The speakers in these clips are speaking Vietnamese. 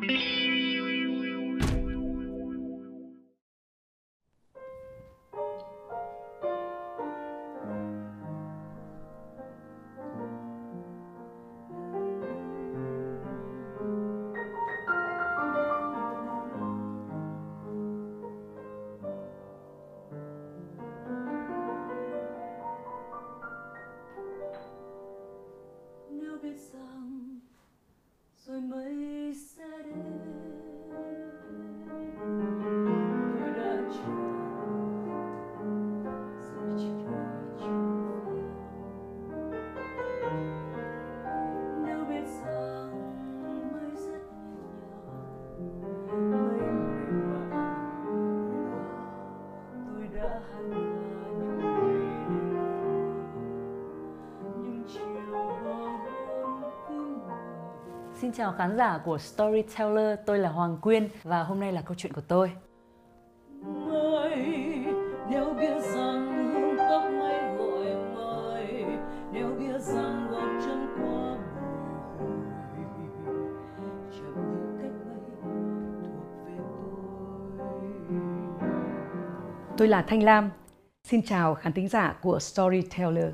Xin chào khán giả của Storyteller, tôi là Hoàng Quyên và hôm nay là câu chuyện của tôi. mây nếu biết rằng hương tóc mây gọi mây nếu biết rằng gót chân qua bụi chậm như cách mây thuộc về tôi Tôi là Thanh Lam. Xin chào khán thính giả của Storyteller.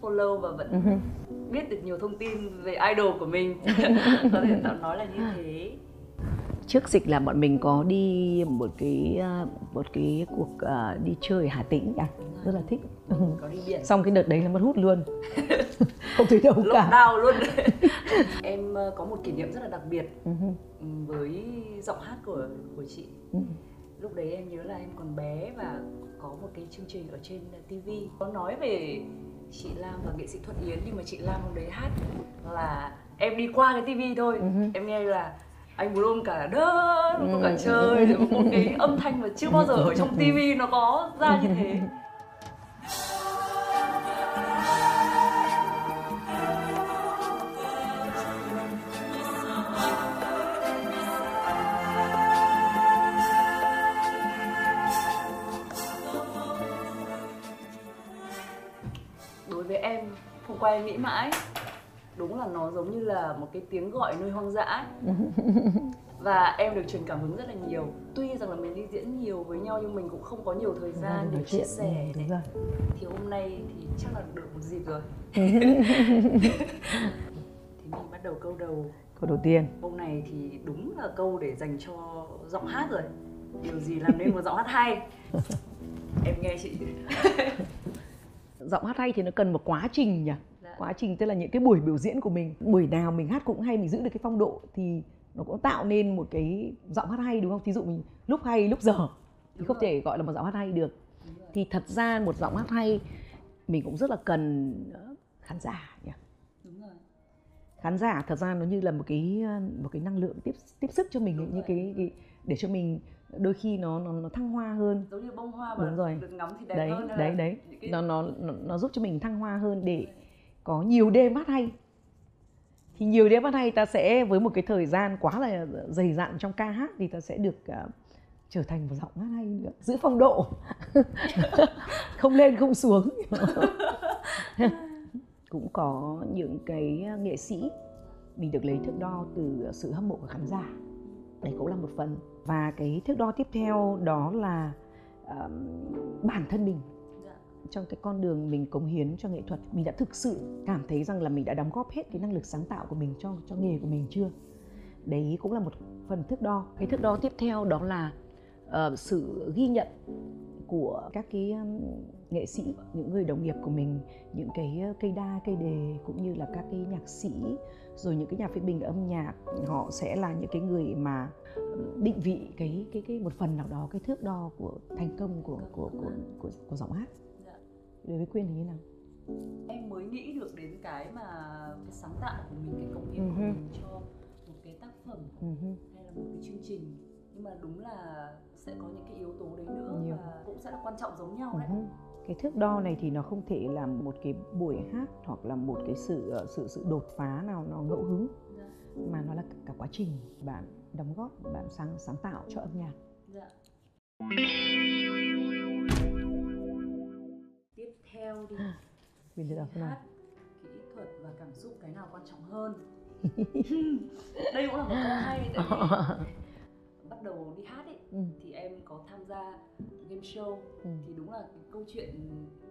Follow và vẫn biết được nhiều thông tin về idol của mình. Có thể tạm nói là như thế. Trước dịch là bọn mình có đi một cái à, một cái cuộc à, đi chơi ở Hà Tĩnh à? rất là thích. Có đi biển. Xong cái đợt đấy là mất hút luôn. Không thấy đâu cả. Lockdown luôn. em ờ, có một kỷ niệm rất là đặc biệt Ừ, ừ, với giọng hát của của chị. ừ. lúc đấy em nhớ là em còn bé và có một cái chương trình ở trên TV có nói về chị Lam và nghệ sĩ Thuận Yến nhưng mà chị Lam hôm đấy hát là em đi qua cái TV thôi Ừ. em nghe là anh muốn ôm cả đất có cả Ừ. trời rồi một cái âm thanh mà chưa bao giờ ở trong TV nó có ra như thế em nghĩ mãi đúng là nó giống như là một cái tiếng gọi nơi hoang dã ấy. và em được truyền cảm hứng rất là nhiều tuy rằng là mình đi diễn nhiều với nhau nhưng mình cũng không có nhiều thời gian để chia sẻ đúng này. rồi. thì hôm nay thì chắc là được một dịp rồi thì mình bắt đầu câu đầu Câu đầu tiên. câu này thì đúng là câu để dành cho giọng hát rồi điều gì làm nên một giọng hát hay em nghe chị Giọng hát hay thì nó cần một quá trình nhỉ? Quá trình tức là những cái buổi biểu diễn của mình, buổi nào mình hát cũng hay, mình giữ được cái phong độ thì nó cũng tạo nên một cái giọng hát hay đúng không? Thí dụ mình lúc hay lúc dở thì không thể gọi là một giọng hát hay được. Thì thật ra một giọng hát hay mình cũng rất là cần ờ, khán giả nhỉ? Đúng rồi. Khán giả thật ra nó như là một cái ờ, một cái năng lượng tiếp tiếp sức cho mình Đúng như cái, cái để cho mình đôi khi nó nó, nó thăng hoa hơn. Giống như bông hoa mà Đúng rồi. được ngắm thì đẹp đấy hơn đấy là đấy. Cái- nó, nó nó nó giúp cho mình thăng hoa hơn để có nhiều đêm hát hay. Thì nhiều đêm hát hay ta sẽ với một cái thời gian quá là dày dặn trong ca hát thì ta sẽ được uh, trở thành một giọng hát hay nữa. Giữ phong độ. Không lên không xuống. Cũng có những cái nghệ sĩ mình được lấy thước đo từ sự hâm mộ của khán giả. Đấy cũng là một phần. Và cái thước đo tiếp theo đó là uh, bản thân mình trong cái con đường mình cống hiến cho nghệ thuật mình đã thực sự cảm thấy rằng là mình đã đóng góp hết cái năng lực sáng tạo của mình cho cho nghề của mình chưa? Đấy cũng là một phần thước đo. Cái thước đo tiếp theo đó là uh, sự ghi nhận của các cái um, nghệ sĩ những người đồng nghiệp của mình những cái cây đa cây đề cũng như là các cái nhạc sĩ rồi những cái nhà phê bình âm nhạc. Họ sẽ là những cái người mà định vị cái cái cái một phần nào đó cái thước đo của thành công của của của của, của giọng hát đối với quyên thì như nào em mới nghĩ được đến cái mà cái sáng tạo của mình cái cống hiến của Ừ mình cho một cái tác phẩm hừ. hay là một cái chương trình nhưng mà đúng là sẽ có những cái yếu tố đấy nữa Nhiều. và cũng sẽ là quan trọng giống nhau đấy hứ. cái thước đo này thì nó không thể là một cái buổi hát hoặc là một cái sự ờ, sự sự đột phá nào nó ngẫu hứng dạ. mà nó là cả quá trình bạn đóng góp bạn sáng sáng tạo cho âm nhạc Dạ. Theo đi. Quyền được đọc thế hát kỹ thuật và cảm xúc cái nào quan trọng hơn. Đây cũng là một câu hay tại vì bắt đầu đi hát ấy ừ. thì em có tham gia game show. Ừ. thì đúng là cái câu chuyện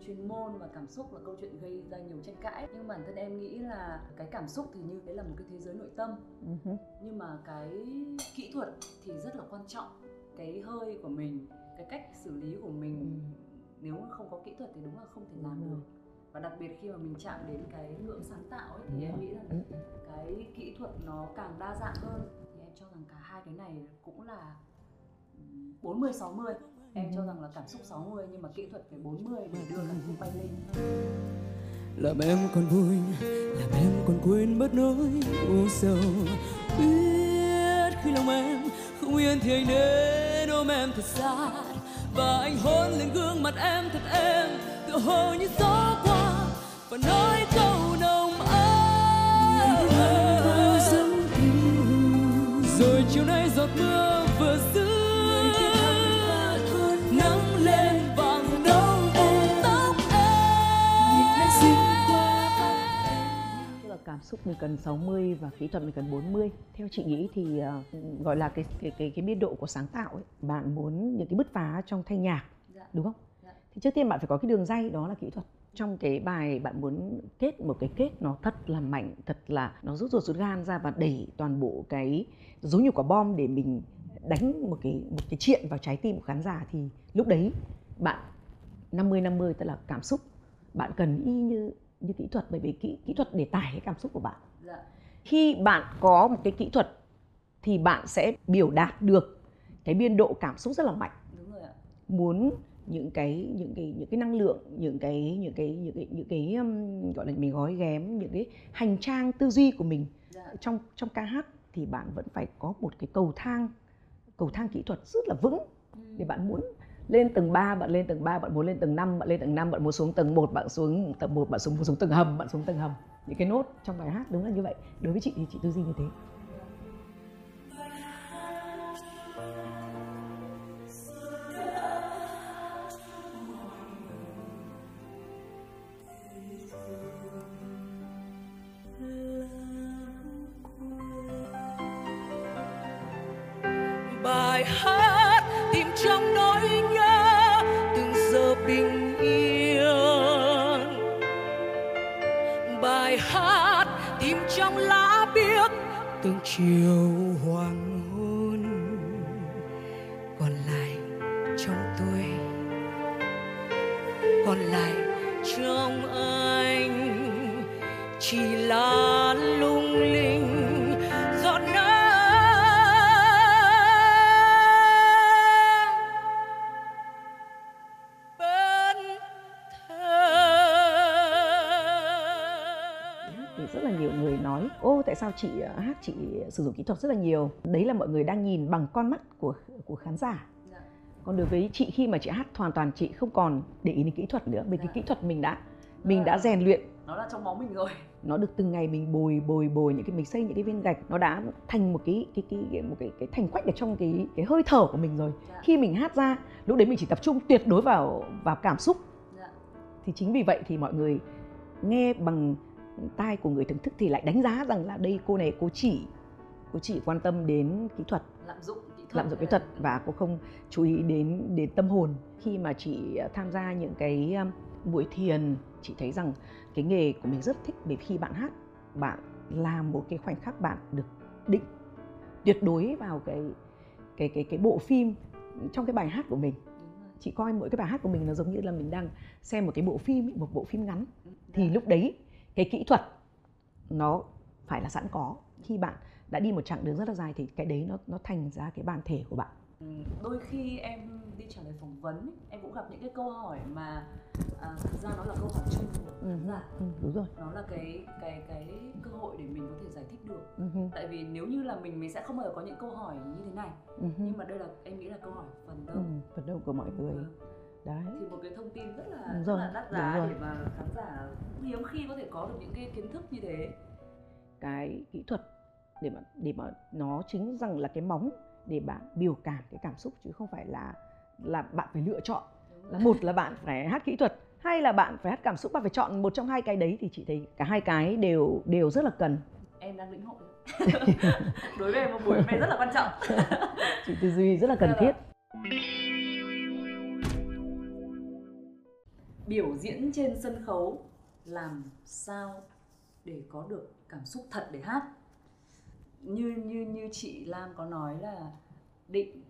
chuyên môn và cảm xúc là câu chuyện gây ra nhiều tranh cãi. Nhưng bản thân em nghĩ là cái cảm xúc thì như đấy là một cái thế giới nội tâm. Ừ nhưng mà cái kỹ thuật thì rất là quan trọng. Cái hơi của mình cái cách xử lý của mình Ừ. nếu mà không có kỹ thuật thì đúng là không thể làm được. và đặc biệt khi mà mình chạm đến cái ngưỡng sáng tạo ấy, thì em nghĩ là Ừ. cái kỹ thuật nó càng đa dạng hơn. Thì em cho rằng cả hai cái này cũng là ừm, 40 60 em Ừ. cho rằng là cảm xúc 60 nhưng mà kỹ thuật phải 40 để đưa cảm xúc bay lên. Làm em còn vui làm em còn quên mất nỗi u sầu. Biết khi lòng em không yên thì anh đến ôm em thật sát và anh hôn lên gương mặt em thật êm tựa hồ như gió qua và nói câu nồng ấm. Rồi chiều nay giọt mưa cảm xúc mình cần 60 và kỹ thuật mình cần 40 theo chị nghĩ thì ờ, gọi là cái cái cái cái biên độ của sáng tạo ấy bạn muốn những cái bứt phá trong thanh nhạc dạ. đúng không Dạ. thì trước tiên bạn phải có cái đường dây đó là kỹ thuật trong cái bài bạn muốn kết một cái kết nó thật là mạnh thật là nó rút ruột rút gan ra và đẩy toàn bộ cái giống như quả bom để mình đánh một cái một cái chuyện vào trái tim của khán giả thì lúc đấy bạn 50 50 tức là cảm xúc bạn cần y như như kỹ thuật bởi vì kỹ kỹ thuật để tải cái cảm xúc của bạn. Dạ. Khi bạn có một cái kỹ thuật thì bạn sẽ biểu đạt được cái biên độ cảm xúc rất là mạnh. Đúng rồi ạ. Muốn những cái những cái những cái năng lượng những cái những cái những cái những cái um, gọi là mình gói ghém những cái hành trang tư duy của mình dạ. trong trong ca hát thì bạn vẫn phải có một cái cầu thang cầu thang kỹ thuật rất là vững để bạn muốn lên tầng 3 bạn lên tầng 3 bạn muốn lên tầng 5 bạn lên tầng 5 bạn muốn xuống tầng 1 bạn xuống tầng 1 bạn xuống xuống tầng hầm, bạn xuống tầng hầm. Những cái nốt trong bài hát đúng là như vậy. Đối với chị thì chị tư duy như thế. Từng chị ờ, hát chị sử dụng kỹ thuật rất là nhiều. Đấy là mọi người đang nhìn bằng con mắt của của khán giả. Dạ. Còn đối với chị khi mà chị hát hoàn toàn chị không còn để ý đến kỹ thuật nữa bởi cái Dạ. kỹ thuật mình đã mình đã rèn luyện. Nó là trong máu mình rồi. Nó được từng ngày mình bồi bồi bồi những cái mình xây những cái viên gạch nó đã thành một cái cái cái một cái cái thành quách ở trong cái cái hơi thở của mình rồi. Dạ. Khi mình hát ra lúc đấy mình chỉ tập trung tuyệt đối vào vào cảm xúc. Dạ. Thì chính vì vậy thì mọi người nghe bằng tai của người thưởng thức thì lại đánh giá rằng là đây cô này cô chỉ cô chỉ quan tâm đến kỹ thuật lạm dụng kỹ thuật. lạm dụng kỹ thuật và cô không chú ý đến đến tâm hồn. Khi mà chị ờ, tham gia những cái um, buổi thiền chị thấy rằng cái nghề của mình rất thích bởi khi bạn hát bạn làm một cái khoảnh khắc bạn được định tuyệt đối vào cái cái cái cái bộ phim trong cái bài hát của mình. Chị coi mỗi cái bài hát của mình nó giống như là mình đang xem một cái bộ phim một bộ phim ngắn. Thì Dạ. lúc đấy cái kỹ thuật nó phải là sẵn có. Khi bạn đã đi một chặng đường rất là dài thì cái đấy nó nó thành ra cái bản thể của bạn. Ừ, đôi khi em đi trả lời phỏng vấn em cũng gặp những cái câu hỏi mà à, thực ra nó là câu hỏi chung. Của khán giả ừ, đúng rồi. nó là cái cái cái cơ hội để mình có thể giải thích được. Ừ, tại vì nếu như là mình mình sẽ không bao giờ có những câu hỏi như thế này. Ừ, nhưng mà đây là em nghĩ là câu hỏi phần ừ, đông phần đông của mọi người. Vâng. Đấy. Thì một cái thông tin rất là Đúng rất rồi, là đắt giá để mà khán giả hiếm khi có thể có được những cái kiến thức như thế. Cái kỹ thuật để mà để mà nó chính rằng là cái móng để bạn biểu cảm cái cảm xúc chứ không phải là là bạn phải lựa chọn. Là một là bạn phải hát kỹ thuật hay là bạn phải hát cảm xúc bạn phải chọn một trong hai cái đấy thì chị thấy cả hai cái đều đều rất là cần. Em đang lĩnh hội. Đối với em một buổi hôm nay rất là quan trọng. Chị tư duy rất là cần Dạ thiết biểu diễn trên sân khấu làm sao để có được cảm xúc thật để hát? Như như như chị Lam có nói là định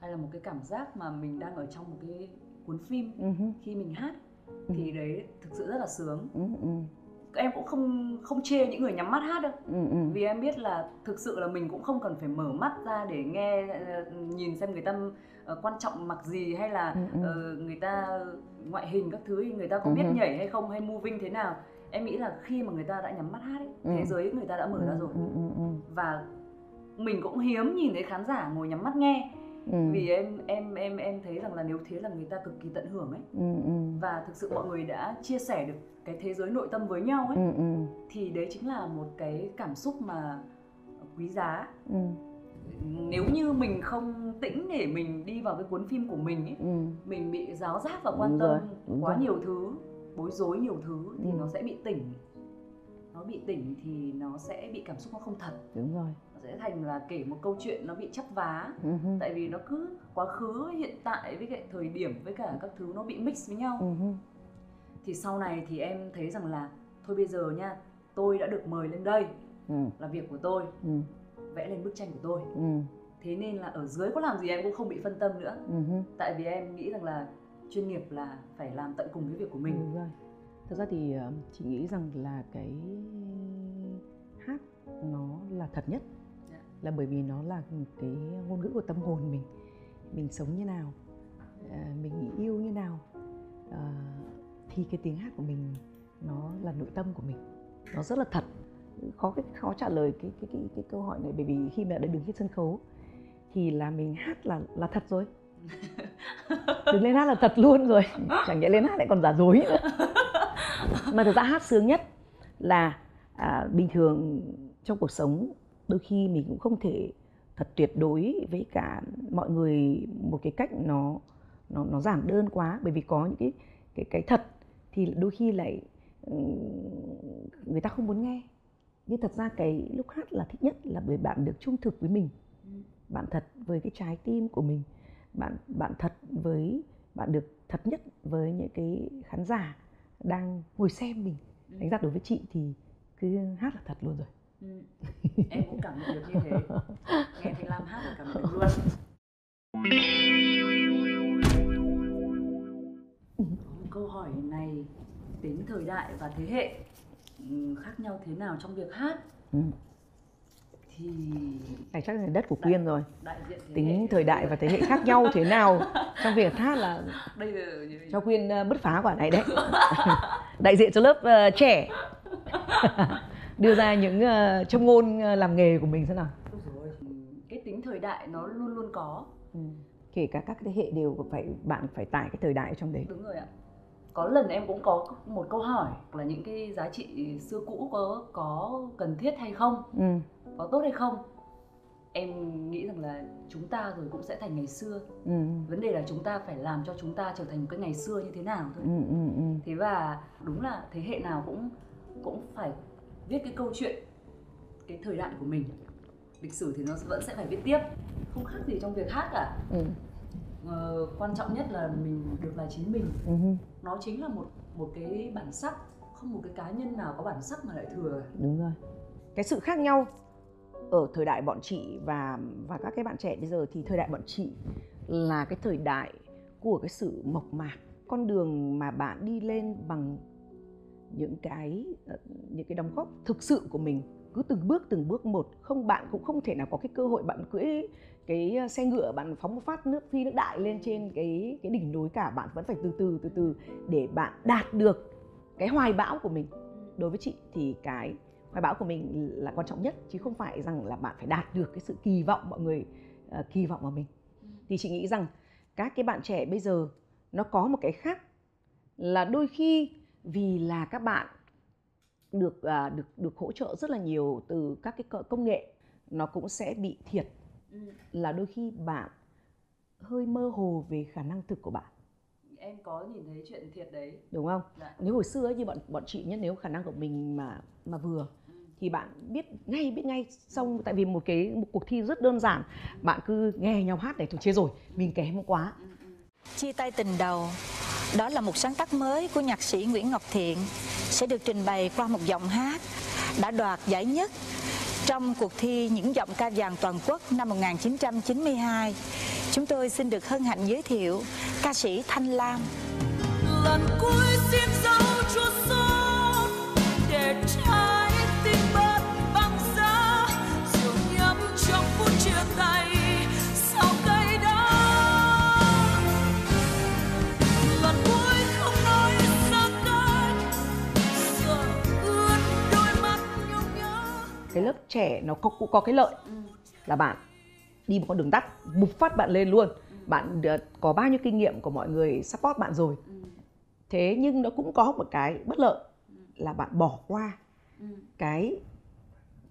hay là một cái cảm giác mà mình đang ở trong một cái cuốn phim Ừ khi mình hát thì đấy thực sự rất là sướng. Ừ, ừ, em cũng không không chê những người nhắm mắt hát đâu ừ, ừ. vì em biết là thực sự là mình cũng không cần phải mở mắt ra để nghe ờ, nhìn xem người ta ờ, quan trọng mặc gì hay là Ừ, ừ. ờ, người ta ngoại hình các thứ người ta có Ừ biết hứ. nhảy hay không hay moving thế nào em nghĩ là khi mà người ta đã nhắm mắt hát ấy, Ừ. thế giới người ta đã mở ra rồi Ừ, ừ, ừ, và mình cũng hiếm nhìn thấy khán giả ngồi nhắm mắt nghe ừ. vì em em em em thấy rằng là nếu thế là người ta cực kỳ tận hưởng ấy Ừ, ừ. và thực sự mọi người đã chia sẻ được cái thế giới nội tâm với nhau ấy Ừ, ừ, thì đấy chính là một cái cảm xúc mà quý giá ừ, nếu như mình không tĩnh để mình đi vào cái cuốn phim của mình ấy, ừ. mình bị giáo giác và quan Đúng tâm rồi, đúng quá rồi. nhiều thứ bối rối nhiều thứ thì Ừ. nó sẽ bị tỉnh nó bị tỉnh thì nó sẽ bị cảm xúc nó không thật đúng rồi sẽ thành là kể một câu chuyện nó bị chắp vá. Hứ, tại vì nó cứ quá khứ hiện tại với cái thời điểm với cả các thứ nó bị mix với nhau. Hứ. thì sau này thì em thấy rằng là thôi bây giờ nha tôi đã được mời lên đây Ừ, là việc của tôi ừ, vẽ lên bức tranh của tôi. Ừ, thế nên là ở dưới có làm gì em cũng không bị phân tâm nữa. Hứ. tại vì em nghĩ rằng là chuyên nghiệp là phải làm tận cùng cái việc của mình. Rồi. Thật ra thì ờ, chị nghĩ rằng là cái hát nó là thật nhất. Là bởi vì nó là một cái ngôn ngữ của tâm hồn mình. Mình sống như nào ờ, mình yêu như nào ờ, thì cái tiếng hát của mình nó là nội tâm của mình. Nó rất là thật. Khó cái khó trả lời cái cái cái cái câu hỏi này bởi vì khi mà đã đứng trên sân khấu thì là mình hát là là thật rồi. Đứng lên hát là thật luôn rồi. Chẳng nhẽ lên hát lại còn giả dối nữa. Mà thực ra hát sướng nhất là à, bình thường trong cuộc sống đôi khi mình cũng không thể thật tuyệt đối với cả mọi người một cái cách nó nó nó giản đơn quá. Bởi vì có những cái cái cái thật thì đôi khi lại người ta không muốn nghe. Nhưng thật ra cái lúc hát là thích nhất là bởi bạn được trung thực với mình. Ừ. bạn thật với cái trái tim của mình. Bạn bạn thật với bạn được thật nhất với những cái khán giả đang ngồi xem mình. Ừ. đánh giá đối với chị thì cứ hát là thật luôn rồi Ừ. em cũng cảm nhận được như thế. Nghe thấy Lam hát là cảm nhận được luôn. Câu hỏi này tính thời đại và thế hệ ừ, khác nhau thế nào trong việc hát? Ừ. thì này chắc là đất của quyên rồi. đại diện thế tính hệ thời đại và thế hệ khác nhau thế nào trong việc hát là bây giờ cho quyên ờ, bứt phá quả này đấy. Đại diện cho lớp ờ, trẻ đưa ra những ờ, châm ngôn ờ, làm nghề của mình thế nào cái tính thời đại nó luôn luôn có ừ. kể cả các thế hệ đều phải bạn phải tải cái thời đại trong đấy đúng rồi ạ có lần em cũng có một câu hỏi là những cái giá trị xưa cũ có có cần thiết hay không ừ. có tốt hay không em nghĩ rằng là chúng ta rồi cũng sẽ thành ngày xưa Ừ. vấn đề là chúng ta phải làm cho chúng ta trở thành một cái ngày xưa như thế nào thôi Ừ. Ừ. Ừ. thế và đúng là thế hệ nào cũng cũng phải viết cái câu chuyện cái thời đại của mình. Lịch sử thì nó vẫn sẽ phải viết tiếp không khác gì trong việc hát cả. Ừ. ờ, quan trọng nhất là mình được là chính mình. Ừ. nó chính là một một cái bản sắc không một cái cá nhân nào có bản sắc mà lại thừa. Đúng rồi. Cái sự khác nhau ở thời đại bọn chị và và các cái bạn trẻ bây giờ thì thời đại bọn chị là cái thời đại của cái sự mộc mạc. Con đường mà bạn đi lên bằng những cái ờ, những cái đóng góp thực sự của mình. Cứ từng bước từng bước một không bạn cũng không thể nào có cái cơ hội bạn cưỡi cái ờ, xe ngựa bạn phóng một phát nước phi nước đại lên trên cái cái đỉnh núi cả. Bạn vẫn phải từ từ từ từ để bạn đạt được cái hoài bão của mình. Đối với chị thì cái hoài bão của mình là quan trọng nhất chứ không phải rằng là bạn phải đạt được cái sự kỳ vọng mọi người uh, kỳ vọng vào mình. Thì chị nghĩ rằng các cái bạn trẻ bây giờ nó có một cái khác là đôi khi vì là các bạn được à, được được hỗ trợ rất là nhiều từ các cái công nghệ nó cũng sẽ bị thiệt ừ. là đôi khi bạn hơi mơ hồ về khả năng thực của bạn em có nhìn thấy chuyện thiệt đấy đúng không Dạ. nếu hồi xưa ấy, như bọn bọn chị nhất nếu khả năng của mình mà mà vừa Ừ. thì bạn biết ngay biết ngay xong tại vì một cái một cuộc thi rất đơn giản bạn cứ nghe nhau hát này thôi chết rồi mình kém quá ừ, ừ. Chia tay tình đầu đó là một sáng tác mới của nhạc sĩ Nguyễn Ngọc Thiện, Sẽ được trình bày qua một giọng hát Đã đoạt giải nhất trong cuộc thi Những giọng ca vàng toàn quốc năm 1992 Chúng tôi xin được hân hạnh giới thiệu ca sĩ Thanh Lam. Lần cuối xin dấu chua xót để trai cái lớp trẻ nó có cũng có cái lợi Ừ. là bạn đi một con đường tắt bục phát bạn lên luôn. Bạn ờ, có bao nhiêu kinh nghiệm của mọi người support bạn rồi. Ừ. thế nhưng nó cũng có một cái bất lợi là bạn bỏ qua Ừ. cái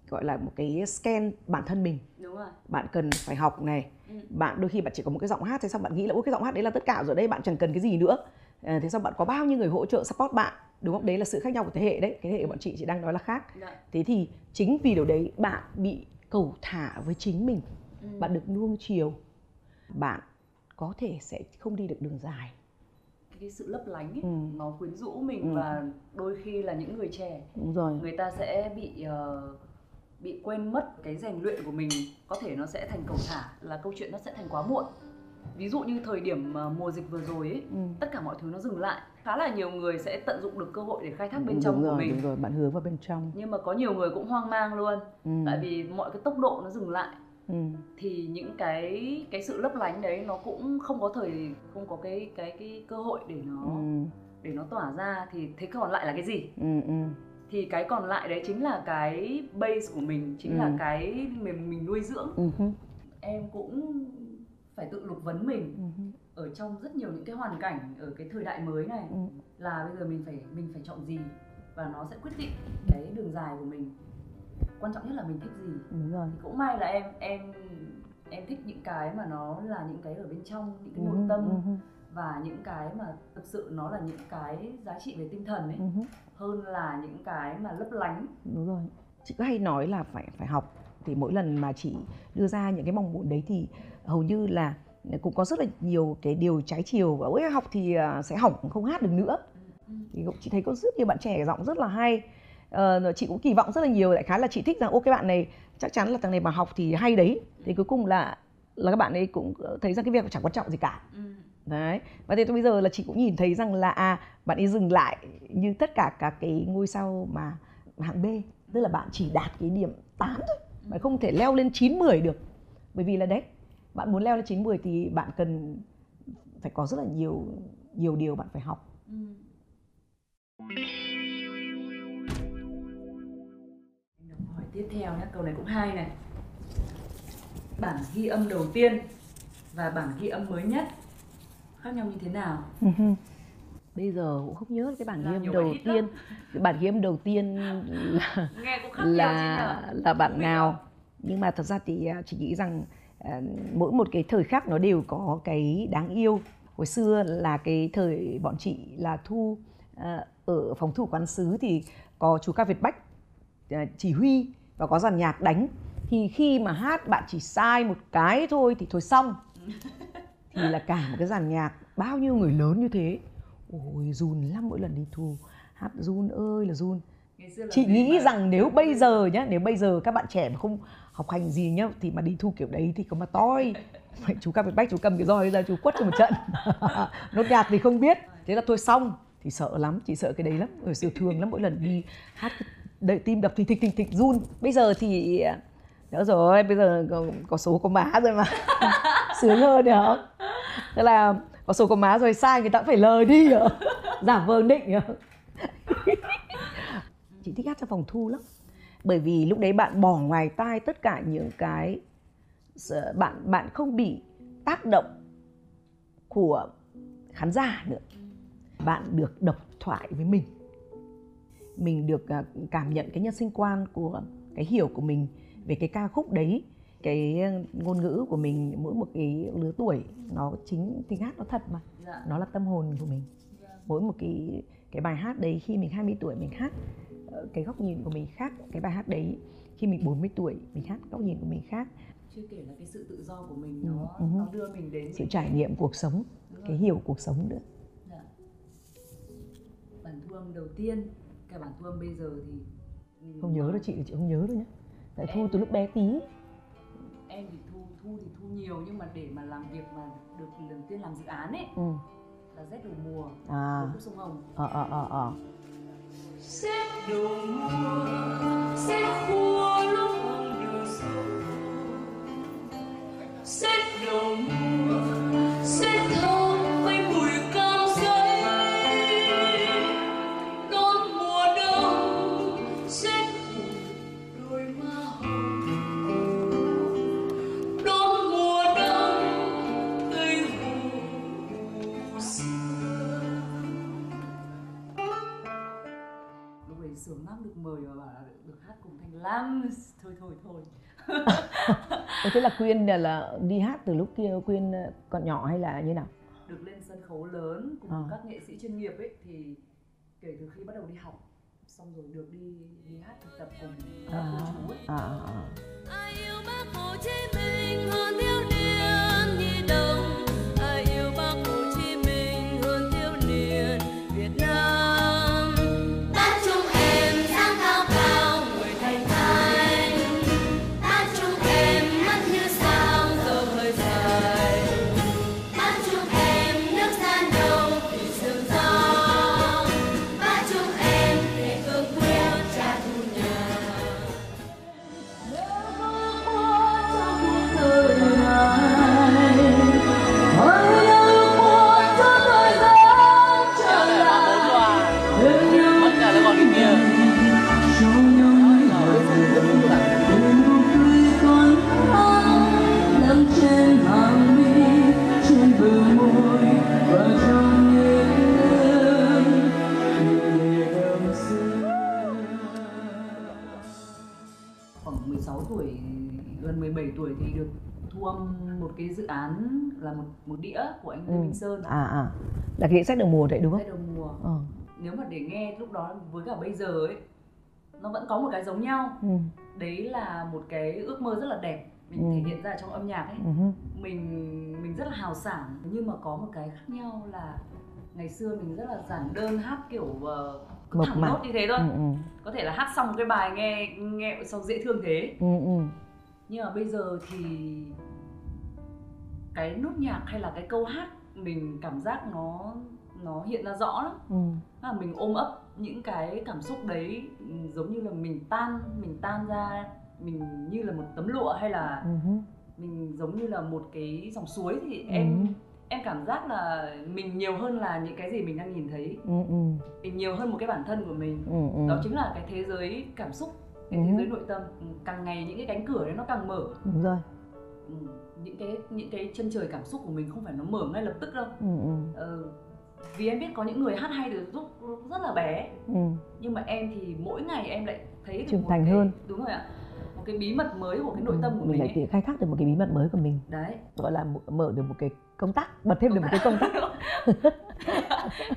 gọi là một cái scan bản thân mình. Đúng rồi. Bạn cần phải học này. Ừ. bạn đôi khi bạn chỉ có một cái giọng hát thế xong bạn nghĩ là ôi cái giọng hát đấy là tất cả rồi đây bạn chẳng cần cái gì nữa. À, thế xong bạn có bao nhiêu người hỗ trợ support bạn đúng không đấy là sự khác nhau của thế hệ đấy cái thế hệ của bọn chị chị đang nói là khác Dạ. thế thì chính vì điều đấy bạn bị cầu thả với chính mình Ừ. bạn được nuông chiều bạn có thể sẽ không đi được đường dài cái sự lấp lánh ấy, Ừ. nó quyến rũ mình Ừ. và đôi khi là những người trẻ đúng rồi người ta sẽ bị ờ, bị quên mất cái rèn luyện của mình có thể nó sẽ thành cầu thả là câu chuyện nó sẽ thành quá muộn ví dụ như thời điểm ờ, mùa dịch vừa rồi ấy ừ. tất cả mọi thứ nó dừng lại khá là nhiều người sẽ tận dụng được cơ hội để khai thác bên đúng trong của rồi, mình đúng rồi bạn hướng vào bên trong nhưng mà có nhiều người cũng hoang mang luôn ừ. tại vì mọi cái tốc độ nó dừng lại ừ. thì những cái cái sự lấp lánh đấy nó cũng không có thời không có cái cái cái cơ hội để nó Ừ. để nó tỏa ra thì thế còn lại là cái gì Ừ. Ừ. thì cái còn lại đấy chính là cái base của mình chính Ừ. là cái mình mình nuôi dưỡng Ừ. em cũng phải tự lục vấn mình ừ. Ở trong rất nhiều những cái hoàn cảnh ở cái thời đại mới này ừ. là bây giờ mình phải mình phải chọn gì và nó sẽ quyết định cái đường dài của mình quan trọng nhất là mình thích gì đúng rồi thì cũng may là em em em thích những cái mà nó là những cái ở bên trong những cái Ừ. nội tâm Ừ. hứ, và những cái mà thực sự nó là những cái giá trị về tinh thần ấy ừ. hơn là những cái mà lấp lánh đúng rồi chị cứ hay nói là phải phải học thì mỗi lần mà chị đưa ra những cái mong muốn đấy thì hầu như là cũng có rất là nhiều cái điều trái chiều và ôi học thì à, sẽ hỏng không hát được nữa. Thì cũng chị thấy có rất nhiều bạn trẻ giọng rất là hay. Ờ, rồi chị cũng kỳ vọng rất là nhiều đại khái là chị thích rằng ô cái bạn này chắc chắn là thằng này mà học thì hay đấy. Thì cuối cùng là là các bạn ấy cũng ờ, thấy rằng cái việc chẳng quan trọng gì cả. Đấy. Và thế bây giờ là chị cũng nhìn thấy rằng là à bạn ấy dừng lại như tất cả các cái ngôi sao mà hạng B. Tức là bạn chỉ đạt cái điểm 8 thôi bạn không thể leo lên 9 10 được. Bởi vì là đấy bạn muốn leo lên 9 10 thì bạn cần phải có rất là nhiều nhiều điều bạn phải học Ừ. Hỏi tiếp theo nhé, câu này cũng hay này. Bản ghi âm đầu tiên và bản ghi âm mới nhất khác nhau như thế nào? bây giờ cũng không nhớ cái bản Là ghi âm đầu tiên lắm. bản ghi âm đầu tiên là Nghe cũng khác nhau chứ là nhỉ? là bạn nào nhưng mà thật ra thì à, chị nghĩ rằng mỗi một cái thời khắc nó đều có cái đáng yêu. Hồi xưa là cái thời bọn chị là thu à, ở phòng thủ quán sứ thì có chú ca Việt Bách à, chỉ huy và có dàn nhạc đánh. Thì khi mà hát bạn chỉ sai một cái thôi thì thôi xong. Thì là cả một cái dàn nhạc bao nhiêu người lớn như thế. Ôi run lắm mỗi lần đi thu. Hát run ơi là run. Chị nghĩ rằng nếu bây giờ nhá nếu bây giờ các bạn trẻ mà không học hành gì nhá thì mà đi thu kiểu đấy thì có mà toi. Vậy chú cầm bách chú cầm cái roi ra chú quất cho một trận. Nốt nhạc thì không biết. Thế là thôi xong. Thì sợ lắm chị sợ cái đấy lắm. Rồi siêu thường lắm mỗi lần đi hát đợi tim đập thình thịch thình thịch run. Bây giờ thì đỡ rồi bây giờ có, có số có má rồi mà. Sướng hơn được không thế là có số có má rồi sai người ta cũng phải lời đi hả giả vờ định hả chị thích hát trong phòng thu lắm bởi vì lúc đấy bạn bỏ ngoài tai tất cả những cái bạn bạn không bị tác động của khán giả nữa. Bạn được độc thoại với mình. Mình được à, cảm nhận cái nhân sinh quan của cái hiểu của mình về cái ca khúc đấy. Cái ngôn ngữ của mình mỗi một cái lứa tuổi nó chính tiếng hát nó thật mà. Dạ. nó là tâm hồn của mình. Mỗi một cái cái bài hát đấy khi mình 20 tuổi mình hát cái góc nhìn của mình khác cái bài hát đấy khi mình 40 tuổi mình hát góc nhìn của mình khác. Chưa kể là cái sự tự do của mình Ừ, nó ừ. nó đưa mình đến sự những trải nghiệm cuộc sống cái hiểu cuộc sống nữa. Dạ. bản thu âm đầu tiên cả bản thu âm bây giờ thì không nhớ đâu chị chị không nhớ đâu nhé tại thu từ lúc bé tí. Em thì thu thu thì thu nhiều nhưng mà để mà làm việc mà được lần tiên làm dự án ấy ừ. là rét đầu mùa à. của sông hồng. Ờ ờ ờ ờ Xét đầu mùa, xét lam thôi thôi thôi thế là quyên là, là đi hát từ lúc kia quyên ờ, còn nhỏ hay là như nào được lên sân khấu lớn cùng Ờ. các nghệ sĩ chuyên nghiệp ấy thì kể từ khi bắt đầu đi học xong rồi được đi đi hát thực tập cùng các à, cô chú ấy à, à, à. Ai yêu bác Hồ Chí Minh hơn thiếu niên nhi đồng 16 tuổi gần 17 tuổi thì được thu âm một cái dự án là một một đĩa của anh Lê Ừ. Minh Sơn à à là cái sách được mùa đấy đúng không Tết đầu mùa ờ nếu mà để nghe lúc đó với cả bây giờ ấy nó vẫn có một cái giống nhau ừ. đấy là một cái ước mơ rất là đẹp mình Ừ. thể hiện ra trong âm nhạc ấy Ừ. mình mình rất là hào sảng nhưng mà có một cái khác nhau là ngày xưa mình rất là giản đơn hát kiểu uh, Mộc thẳng nốt như thế thôi Ừ, ừ. có thể là hát xong một cái bài nghe nghe xong dễ thương thế Ừ, ừ. nhưng mà bây giờ thì cái nốt nhạc hay là cái câu hát mình cảm giác nó nó hiện ra rõ lắm Ừ. là mình ôm ấp những cái cảm xúc đấy ừ, giống như là mình tan mình tan ra mình như là một tấm lụa hay là Ừ. mình giống như là một cái dòng suối thì Ừ. em em cảm giác là mình nhiều hơn là những cái gì mình đang nhìn thấy Ừ. Ừ. mình nhiều hơn một cái bản thân của mình Ừ. Ừ. đó chính là cái thế giới cảm xúc cái thế Ừ. giới nội tâm Ừ, càng ngày những cái cánh cửa đấy nó càng mở đúng rồi ừ, những cái những cái chân trời cảm xúc của mình không phải nó mở ngay lập tức đâu ừ. Ừ. ờ, vì em biết có những người hát hay từ lúc rất là bé Ừ. nhưng mà em thì mỗi ngày em lại thấy được Trưởng thành cái, hơn. đúng rồi ạ một cái bí mật mới của cái nội tâm của mình mình, lại ấy. khai thác được một cái bí mật mới của mình đấy gọi là mở được một cái công tắc bật thêm được một cái công tắc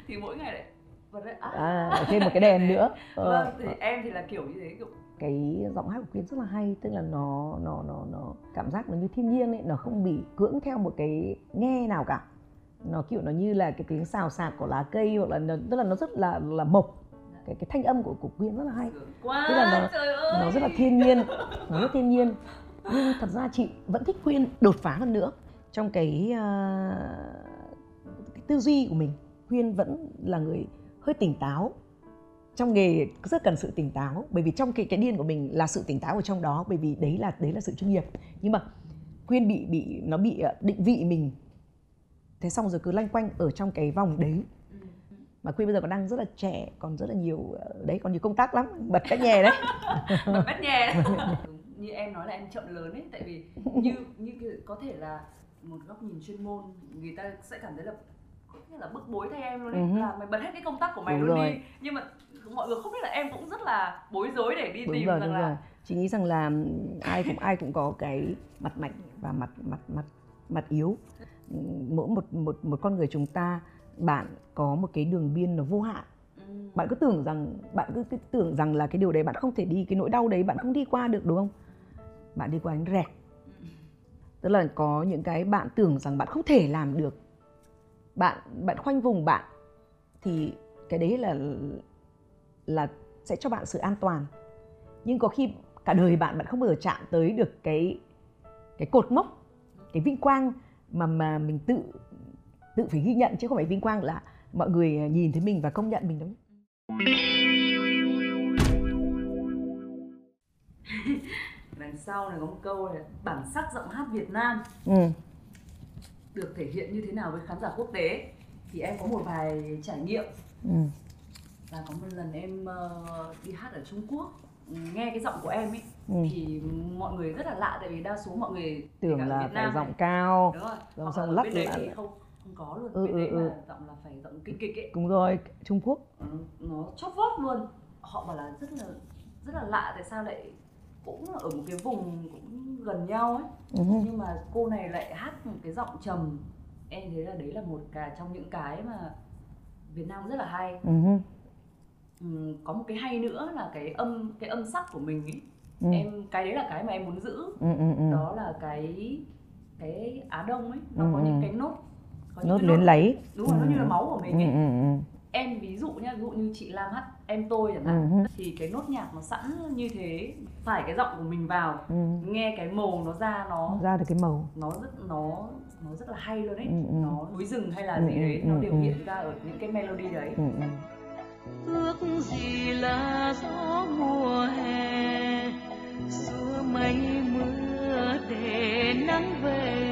thì mỗi ngày lại Vật đấy. À. à, thêm một cái đèn nữa. Ờ, Vâng, thì em thì là kiểu như thế kiểu cái giọng hát của Quyên rất là hay tức là nó nó nó nó cảm giác nó như thiên nhiên ấy nó không bị cưỡng theo một cái nghe nào cả. Nó kiểu nó như là cái tiếng xào xạc của lá cây hoặc là nó, tức là nó rất là là mộc. Cái cái thanh âm của của Quyên rất là hay. Quá Tức là nó- trời ơi. nó rất là thiên nhiên nó rất thiên nhiên. Nhưng thật ra chị vẫn thích Quyên đột phá hơn nữa trong cái, uh, cái tư duy của mình huyên vẫn là người hơi tỉnh táo. Trong nghề rất cần sự tỉnh táo bởi vì trong cái cái điên của mình là sự tỉnh táo ở trong đó bởi vì đấy là đấy là sự chuyên nghiệp. Nhưng mà Quyên bị bị nó bị ờ, định vị mình. Thế xong rồi cứ lanh quanh ở trong cái vòng đấy. Mà Quyên bây giờ còn đang rất là trẻ còn rất là nhiều ờ, đấy còn nhiều công tác lắm bật cái nhè đấy. Bật bét nhè như em nói là em chậm lớn ấy tại vì như như có thể là một góc nhìn chuyên môn người ta sẽ cảm thấy là có nghĩa là bức bối thay em luôn ấy Ừ hứ. là mày bật hết cái công tác của mày Đúng luôn rồi. đi nhưng mà mọi người không biết là em cũng rất là bối rối để đi đúng tìm rồi rằng đúng là rồi. Chị nghĩ rằng là ai cũng ai cũng có cái mặt mạnh và mặt mặt mặt mặt yếu. Mỗi một một một con người chúng ta bạn có một cái đường biên nó vô hạn. Ừ, bạn cứ tưởng rằng bạn cứ, cứ tưởng rằng là cái điều đấy bạn không thể đi cái nỗi đau đấy bạn không đi qua được đúng không? Bạn đi qua đến rẹt tức là có những cái bạn tưởng rằng bạn không thể làm được. Bạn bạn khoanh vùng bạn, thì cái đấy là là sẽ cho bạn sự an toàn. Nhưng có khi cả đời bạn bạn không bao giờ chạm tới được cái cái cột mốc, cái vinh quang mà mà mình tự tự phải ghi nhận, chứ không phải vinh quang là mọi người nhìn thấy mình và công nhận mình đâu đằng sau này có một câu là bản sắc giọng hát Việt Nam. Ừ. được thể hiện như thế nào với khán giả quốc tế? Thì em có một vài trải nghiệm. Ừ. là có một lần em ờ, đi hát ở Trung Quốc nghe cái giọng của em ấy Ừ. thì mọi người rất là lạ tại vì đa số mọi người tưởng là Việt phải Nam giọng này, cao đúng rồi. giọng ở lắc thì không không có luôn. Ừ, bên ừ, đấy ừ. giọng là phải giọng kinh kịch ấy đúng rồi Trung Quốc. Nó, nó chót vót luôn. Họ bảo là rất là rất là lạ tại sao lại cũng ở một cái vùng cũng gần nhau ấy ừ. nhưng mà cô này lại hát một cái giọng trầm em thấy là đấy là một cái trong những cái mà Việt Nam rất là hay Ừ. Ừm, có một cái hay nữa là cái âm cái âm sắc của mình ấy Ừ. em cái đấy là cái mà em muốn giữ Ừ, ừ, ừ. đó là cái cái Á Đông ấy nó Ừ, có ừ. những cái nốt có nốt luyến lấy đúng rồi nó Ừ, như là ừ. máu của mình ừ, ấy ừ, ừ. Em ví dụ nhá ví dụ như chị Lam hát em tôi chẳng hạn Ừ. thì cái nốt nhạc nó sẵn như thế phải cái giọng của mình vào Ừ. nghe cái màu nó ra nó ra được cái màu nó rất nó nó rất là hay luôn ấy Ừ, ừ. nó núi rừng hay là Ừ, gì ừ, đấy nó đều ừ. hiện ra ở những cái melody đấy ừ, ừ. ước gì là gió mùa hè xua mây mưa để nắng về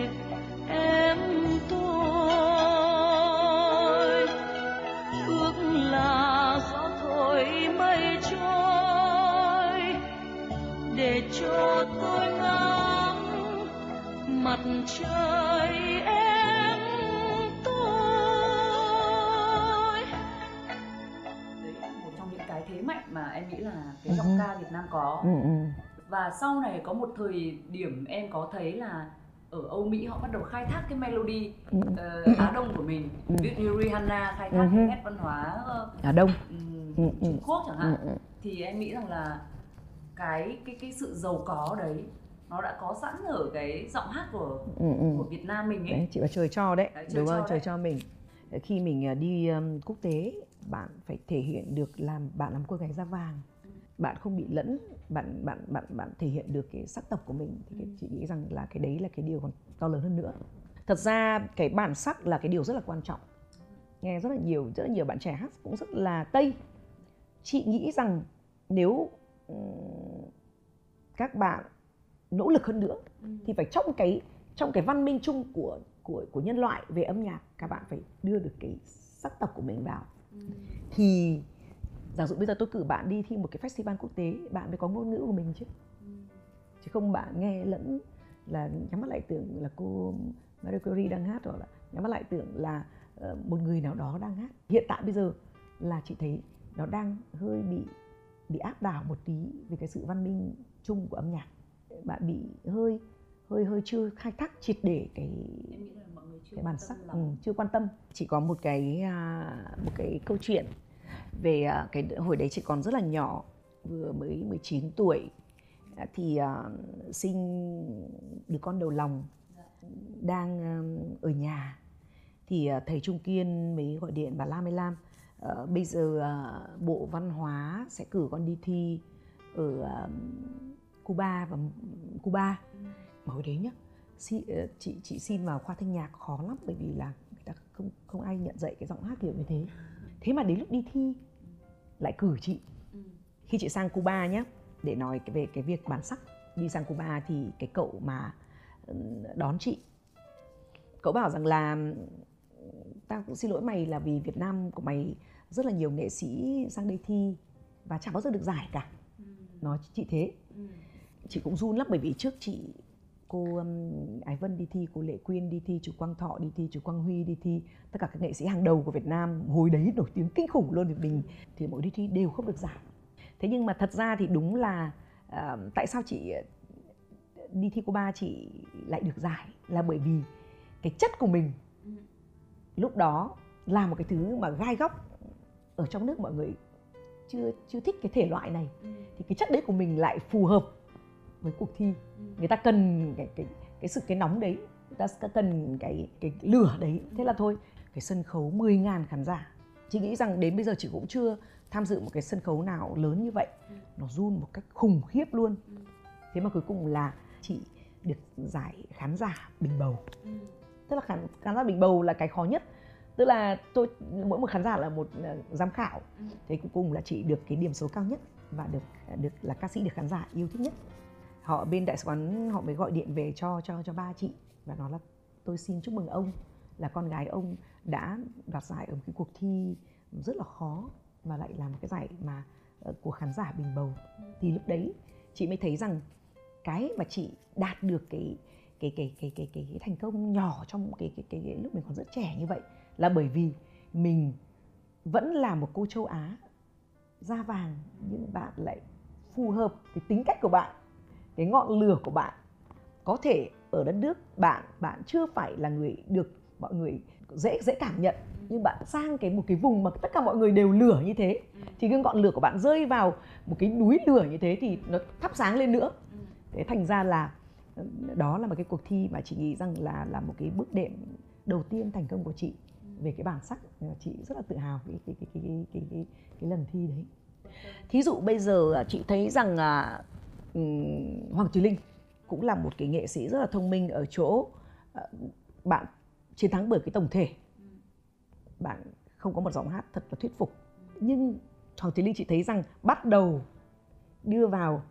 mặt trời em tôi đấy là một trong những cái thế mạnh mà em nghĩ là cái giọng Ừ. ca Việt Nam có Ừ, ừ. và sau này có một thời điểm em có thấy là ở Âu Mỹ họ bắt đầu khai thác cái melody Ừ. ờ, Á Đông của mình Ừ. ví dụ như Rihanna khai thác Ừ cái nét văn hóa ờ, Ở đông Ừ, ừ. Trung Quốc chẳng hạn thì em nghĩ rằng là cái cái cái sự giàu có đấy nó đã có sẵn ở cái giọng hát của Ừ, ừ. của Việt Nam mình ấy Đấy, chị bảo trời cho đấy, Đấy, trời đúng không? Trời cho mình. Khi mình à, đi um, quốc tế, bạn phải thể hiện được làm bạn làm cô gái da vàng. Bạn không bị lẫn, bạn bạn bạn bạn thể hiện được cái sắc tộc của mình thì cái, chị nghĩ rằng là cái đấy là cái điều còn to lớn hơn nữa. Thật ra cái bản sắc là cái điều rất là quan trọng. Nghe rất là nhiều, rất là nhiều bạn trẻ hát cũng rất là tây. Chị nghĩ rằng nếu các bạn nỗ lực hơn nữa thì phải trong cái trong cái văn minh chung của của của nhân loại về âm nhạc các bạn phải đưa được cái sắc tộc của mình vào. Thì giả dụ bây giờ tôi cử bạn đi thi một cái festival quốc tế bạn mới có ngôn ngữ của mình chứ. Chứ không bạn nghe lẫn là nhắm mắt lại tưởng là cô Marie Curie đang hát hoặc là nhắm mắt lại tưởng là ờ, một người nào đó đang hát. Hiện tại bây giờ là chị thấy nó đang hơi bị bị áp đảo một tí về cái sự văn minh chung của âm nhạc bạn bị hơi hơi hơi chưa khai thác triệt để cái cái bản sắc ừ, chưa quan tâm. Chỉ có một cái à, một cái câu chuyện về à, cái hồi đấy chị còn rất là nhỏ vừa mới 19 tuổi. À, thì à, sinh đứa con đầu lòng đang à, ở nhà. Thì à, thầy Trung Kiên mới gọi điện bà Lam Ê Lam ờ, bây giờ à, Bộ Văn hóa sẽ cử con đi thi ở à, Cuba và Cuba mà hồi đấy nhá ờ, chị chị xin vào khoa thanh nhạc khó lắm bởi vì là người ta không không ai nhận dạy cái giọng hát kiểu như thế thế mà đến lúc đi thi lại cử chị Ừ. khi chị sang Cuba nhé để nói về cái việc bản sắc đi sang Cuba thì cái cậu mà ừ, đón chị cậu bảo rằng là tao cũng xin lỗi mày là vì Việt Nam của mày rất là nhiều nghệ sĩ sang đây thi và chả bao giờ được giải cả Ừ. nói chị thế Ừ. chị cũng run lắm bởi vì trước chị cô um, Ái Vân đi thi, cô Lệ Quyên đi thi, chú Quang Thọ đi thi, chú Quang Huy đi thi, tất cả các nghệ sĩ hàng đầu của Việt Nam hồi đấy nổi tiếng kinh khủng luôn thì mình thì mỗi đi thi đều không được giải. Thế nhưng mà thật ra thì đúng là à, tại sao chị đi thi Cuba chị lại được giải là bởi vì cái chất của mình lúc đó là một cái thứ mà gai góc ở trong nước mọi người chưa chưa thích cái thể loại này Ừ. thì cái chất đấy của mình lại phù hợp với cuộc thi Ừ. người ta cần cái cái cái sự cái nóng đấy người ta cần cái cái lửa đấy thế là thôi cái sân khấu 10.000 khán giả chị nghĩ rằng đến bây giờ chị cũng chưa tham dự một cái sân khấu nào lớn như vậy Ừ. nó run một cách khủng khiếp luôn Ừ. thế mà cuối cùng là chị được giải khán giả bình bầu Ừ. tức là khán, khán giả bình bầu là cái khó nhất tức là tôi mỗi một khán giả là một ờ, giám khảo Ừ. thế cuối cùng là chị được cái điểm số cao nhất và được được là ca sĩ được khán giả yêu thích nhất họ bên đại sứ quán họ mới gọi điện về cho cho cho ba chị và nói là tôi xin chúc mừng ông là con gái ông đã đoạt giải ở một cái cuộc thi rất là khó mà lại là một cái giải mà ờ, của khán giả bình bầu. Thì lúc đấy chị mới thấy rằng cái mà chị đạt được cái cái cái cái cái cái, cái thành công nhỏ trong cái cái, cái cái lúc mình còn rất trẻ như vậy là bởi vì mình vẫn là một cô châu Á da vàng nhưng bạn lại phù hợp cái tính cách của bạn cái ngọn lửa của bạn. Có thể ở đất nước bạn bạn chưa phải là người được mọi người dễ dễ cảm nhận nhưng bạn sang cái một cái vùng mà tất cả mọi người đều lửa như thế. Thì cái ngọn lửa của bạn rơi vào một cái núi lửa như thế thì nó thắp sáng lên nữa. Thế thành ra là đó là một cái cuộc thi mà chị nghĩ rằng là là một cái bước đệm đầu tiên thành công của chị về cái bản sắc. Chị rất là tự hào cái cái cái cái cái cái, cái, cái lần thi đấy. Thí dụ bây giờ chị thấy rằng à, Hoàng Thùy Linh cũng là một cái nghệ sĩ rất là thông minh ở chỗ ờ, bạn chiến thắng bởi cái tổng thể. Bạn không có một giọng hát thật là thuyết phục. Nhưng Hoàng Thùy Linh chị thấy rằng bắt đầu đưa vào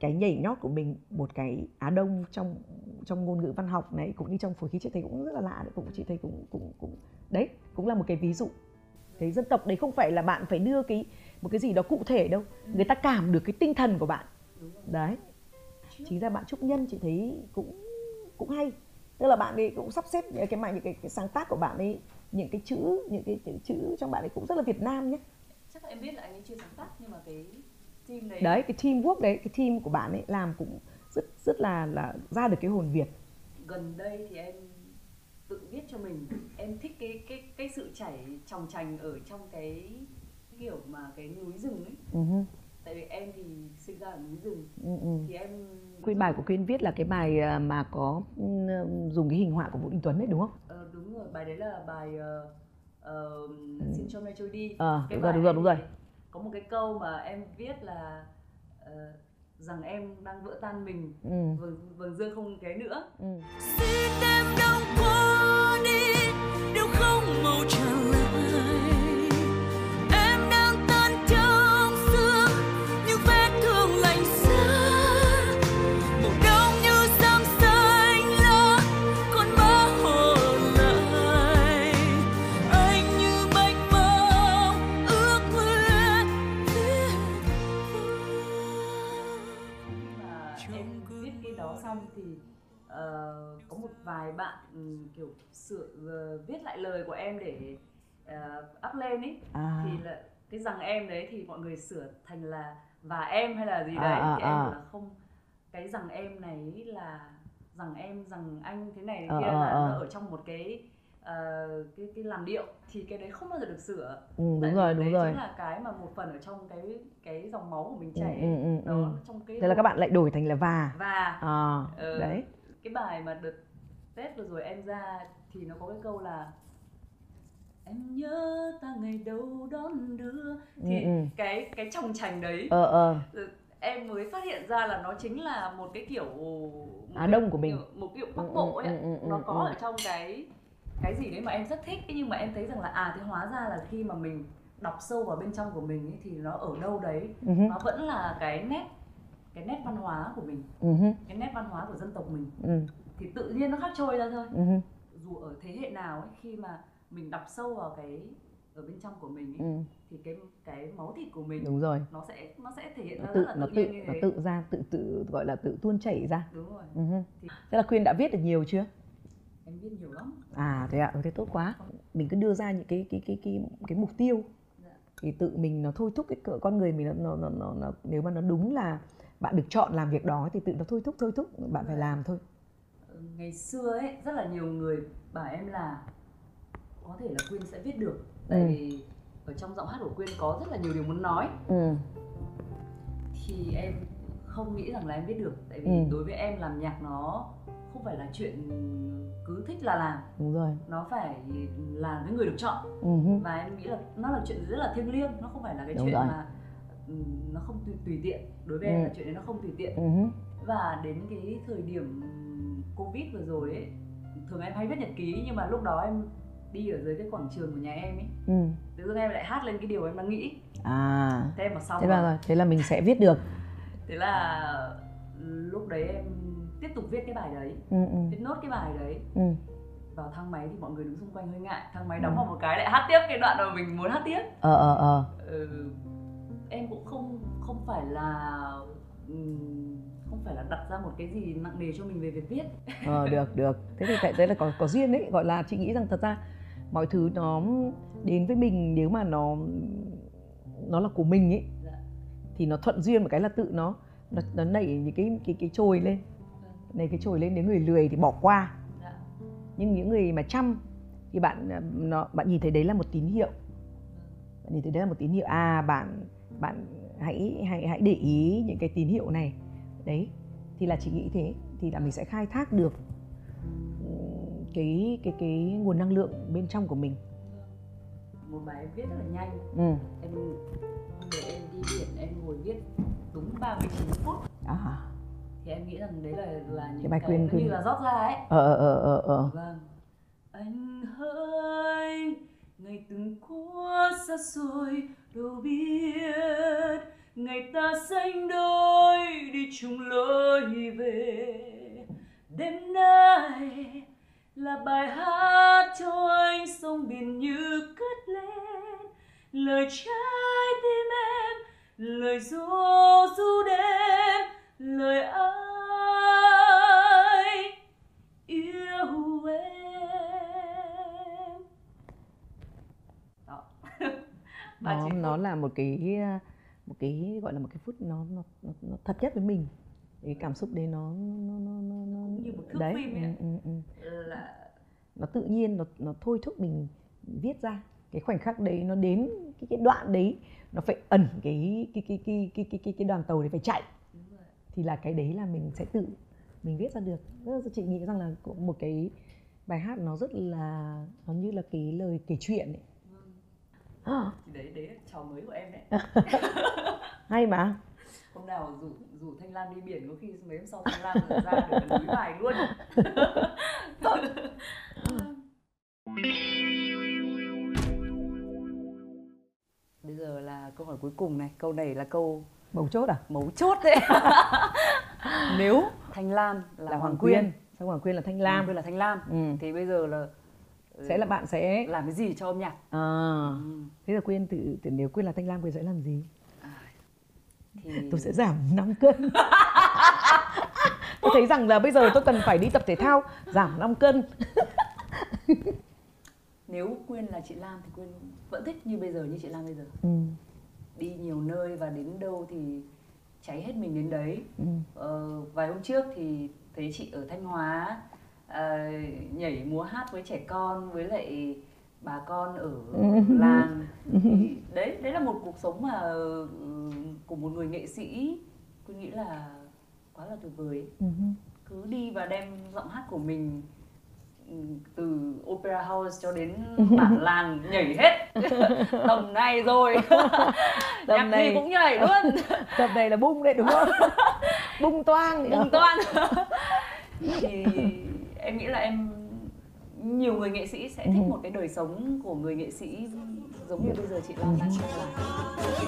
cái nhảy nhót của mình một cái Á Đông trong trong ngôn ngữ văn học này, cũng như trong phối khí chị thấy cũng rất là lạ đấy, cũng chị thấy cũng cũng cũng, đấy, cũng là một cái ví dụ. Cái dân tộc đấy không phải là bạn phải đưa cái, một cái gì đó cụ thể đâu. Người ta cảm được cái tinh thần của bạn đấy. Chính ra bạn trúc nhân chị thấy cũng cũng hay. Tức là bạn ấy cũng sắp xếp những cái mà những cái, cái sáng tác của bạn ấy những cái chữ những cái chữ, chữ trong bạn ấy cũng rất là Việt Nam nhé chắc là em biết là anh ấy chưa sáng tác nhưng mà cái team đấy đấy cái teamwork đấy cái team của bạn ấy làm cũng rất rất là là ra được cái hồn Việt. Gần đây thì em tự viết cho mình. Em thích cái cái cái sự chảy tròng trành ở trong cái kiểu mà cái núi rừng ấy. Ừ hứ, tại vì em thì sinh ra ở núi rừng ừ, ừ. thì em Cái bài của Quyên viết là cái bài à, mà có ừ, dùng cái hình họa của Vũ Đình Tuấn đấy đúng không? Ờ, đúng rồi bài đấy là bài ờ, ờ, xin cho mẹ trôi đi Ờ, Cái đúng rồi, đúng rồi, đúng rồi. có một cái câu mà em viết là ờ, rằng em đang vỡ tan mình Ừ. vầng vầng dương không ké nữa ừ. xin em đông qua đi nếu không màu ờ, có một vài bạn ừm, kiểu sửa ờ, viết lại lời của em để ờ, up lên ấy À. thì là cái rằng em đấy thì mọi người sửa thành là và em hay là gì À, đấy. à, thì em à. là không cái rằng em này là rằng em rằng anh thế này thế kia ờ, là nó ở trong một cái ờ, cái cái làn điệu. Thì cái đấy không bao giờ được sửa. Ừ, đúng Tại rồi đúng đấy rồi. chính là cái mà một phần ở trong cái cái dòng máu của mình ừ, chảy ừ, ừ, đó ừ. trong cái thế là các bạn lại đổi thành là và và. À, ờ, đấy cái bài mà đợt Tết vừa rồi em ra thì nó có cái câu là em nhớ ta ngày đầu đón đưa thì Ừ, ừ. cái cái tròng trành đấy ờ ờ em mới phát hiện ra là nó chính là một cái kiểu một Á cái Đông của mình. kiểu- một kiểu bắc Ừ, ừ, bộ ấy ạ. ừ, ừ, nó ừ, có ừ. ở trong cái cái gì đấy mà em rất thích nhưng mà em thấy rằng là à thế hóa ra là khi mà mình đọc sâu vào bên trong của mình ấy, thì nó ở đâu đấy ừ hứ, nó vẫn là cái nét cái nét văn hóa của mình hứ, cái nét văn hóa của dân tộc mình ừ, thì tự nhiên nó khác trôi ra thôi. Hứ, dù ở thế hệ nào ấy khi mà mình đọc sâu vào cái ở bên trong của mình ấy, ừ, thì cái cái máu thịt của mình đúng rồi. nó sẽ nó sẽ thể hiện nó ra tự rất là nó tự nó tự ra tự tự gọi là tự tuôn chảy ra. Đúng rồi. Hứ. Thì- thế là khuyên đã viết được nhiều chưa? Em biết nhiều lắm. À thế ạ. Ừ, thế tốt quá. Mình cứ đưa ra những cái cái cái cái cái mục tiêu. Dạ. thì tự mình nó thôi thúc cái cỡ con người mình nó, nó, nó, nó, nó nếu mà nó đúng là bạn được chọn làm việc đó thì tự nó thôi thúc thôi thúc bạn phải làm thôi. Ờ, ngày xưa ấy rất là nhiều người bảo em là có thể là quyên sẽ viết được. Tại Ừ. vì ở trong giọng hát của quyên có rất là nhiều điều muốn nói. Ừ. Thì em không nghĩ rằng là em viết được tại vì Ừ. đối với em làm nhạc nó không phải là chuyện cứ thích là làm. Đúng rồi. Nó phải là cái người được chọn. Ừ và em nghĩ là nó là chuyện rất là thiêng liêng nó không phải là cái Đúng chuyện rồi. mà nó không tùy, tùy tiện. Đối với Ừ. em là chuyện đấy nó không tùy tiện. Ừ và đến cái thời điểm covid vừa rồi ấy thường em hay viết nhật ký nhưng mà lúc đó em đi ở dưới cái quảng trường của nhà em ấy. Ừ. Tự dưng em lại hát lên cái điều em đang nghĩ. À. Thế em mà xong thế là rồi. thế là mình sẽ viết được. Thế là lúc đấy em tiếp tục viết cái bài đấy. Ừ ừ. Viết nốt cái bài đấy. Ừ. Vào thang máy thì mọi người đứng xung quanh hơi ngại. Thang máy đóng vào một cái lại hát tiếp cái đoạn mà mình muốn hát tiếp. Ờ ờ ờ. Ừ, em cũng không không phải là không phải là đặt ra một cái gì nặng nề cho mình về việc viết. Ờ được được. Thế thì tại đấy là có có duyên đấy gọi là chị nghĩ rằng thật ra mọi thứ nó đến với mình nếu mà nó nó là của mình ấy Dạ. thì nó thuận duyên một cái là tự nó nó, nó nảy những cái cái cái chồi lên. Nảy cái chồi lên nếu người lười thì bỏ qua. Dạ. nhưng những người mà chăm thì bạn à, nó bạn nhìn thấy đấy là một tín hiệu. Bạn nhìn thấy đấy là một tín hiệu à bạn bạn hãy hãy hãy để ý những cái tín hiệu này. Đấy thì là chị nghĩ thế thì là mình sẽ khai thác được cái cái cái nguồn năng lượng bên trong của mình. Một bài em viết rất là nhanh. Ừ. em đấy em đi biển em ngồi viết đúng 39 phút. À thì em nghĩ rằng đấy là là những Cái bài nó Queen. như là rót ra ấy. Ờ ờ ờ ờ vâng. Anh hỡi ngày từng qua xa xôi đâu biết, ngày ta sánh đôi đi chung lối về. Đêm nay là bài hát cho anh sông biển như cất lên. Lời trái tim em, lời ru ru đêm, lời ai nó nó là một cái à, một cái gọi là một cái phút nó nó, nó, nó thật nhất với mình. Cái cảm xúc đấy nó nó nó nó, nó Cũng như một thước đấy. phim ấy ừ, ừ, ừ. là nó tự nhiên nó nó thôi thúc mình viết ra. Cái khoảnh khắc đấy nó đến cái cái đoạn đấy nó phải ẩn cái cái cái cái cái cái cái, cái đoàn tàu đấy phải chạy. Đúng rồi. thì là cái đấy là mình sẽ tự mình viết ra được. Rất là chị nghĩ rằng là một cái bài hát nó rất là nó như là cái lời kể chuyện ấy đấy đấy trò mới của em đấy. Hay mà. Hôm nào rủ rủ thanh lam đi biển có khi mấy hôm sau thanh lam ra được núi bài luôn. Bây giờ là câu hỏi cuối cùng này. Câu này là câu bầu chốt à? Mấu chốt đấy. Nếu thanh lam là, là hoàng quyên. Xong hoàng quyên là thanh lam? Lam quyên là thanh lam. Ừ. thì bây giờ là sẽ là bạn sẽ làm cái gì cho âm nhạc? À, ừ. thế là quyên tự, tự nếu quyên là thanh lam quyên sẽ làm gì? Thì tôi sẽ giảm 5 cân. Tôi thấy rằng là bây giờ tôi cần phải đi tập thể thao giảm 5 cân. Nếu quyên là chị lam thì quyên vẫn thích như bây giờ như chị lam bây giờ. Ừ. đi nhiều nơi và đến đâu thì cháy hết mình đến đấy. Ừ. ờ, vài hôm trước thì thấy chị ở thanh hóa ờ, nhảy múa hát với trẻ con với lại bà con ở làng. Thì đấy đấy là một cuộc sống mà ừ, của một người nghệ sĩ. Tôi nghĩ là quá là tuyệt vời. Cứ đi và đem giọng hát của mình ừ, từ opera house cho đến bản làng nhảy hết. Tầm này rồi. Tầm nhạc này. gì cũng nhảy luôn. Tập này là bung đấy đúng không? Bung toang. Bùng toan thì em nghĩ là em nhiều người nghệ sĩ sẽ thích một cái đời sống của người nghệ sĩ giống như bây giờ chị Lan đang làm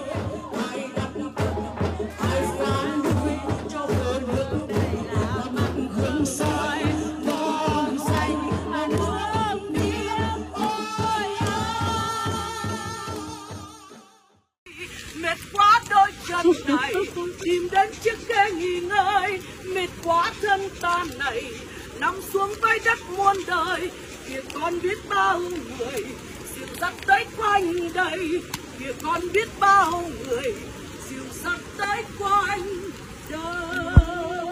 mệt quá đôi chân này tìm đến chiếc ghế nghỉ ngơi. Mệt quá thân ta này nằm xuống với đất muôn đời kìa con biết bao người dìu dắt tới quanh đây. Kìa con biết bao người dìu dắt tới quanh đời.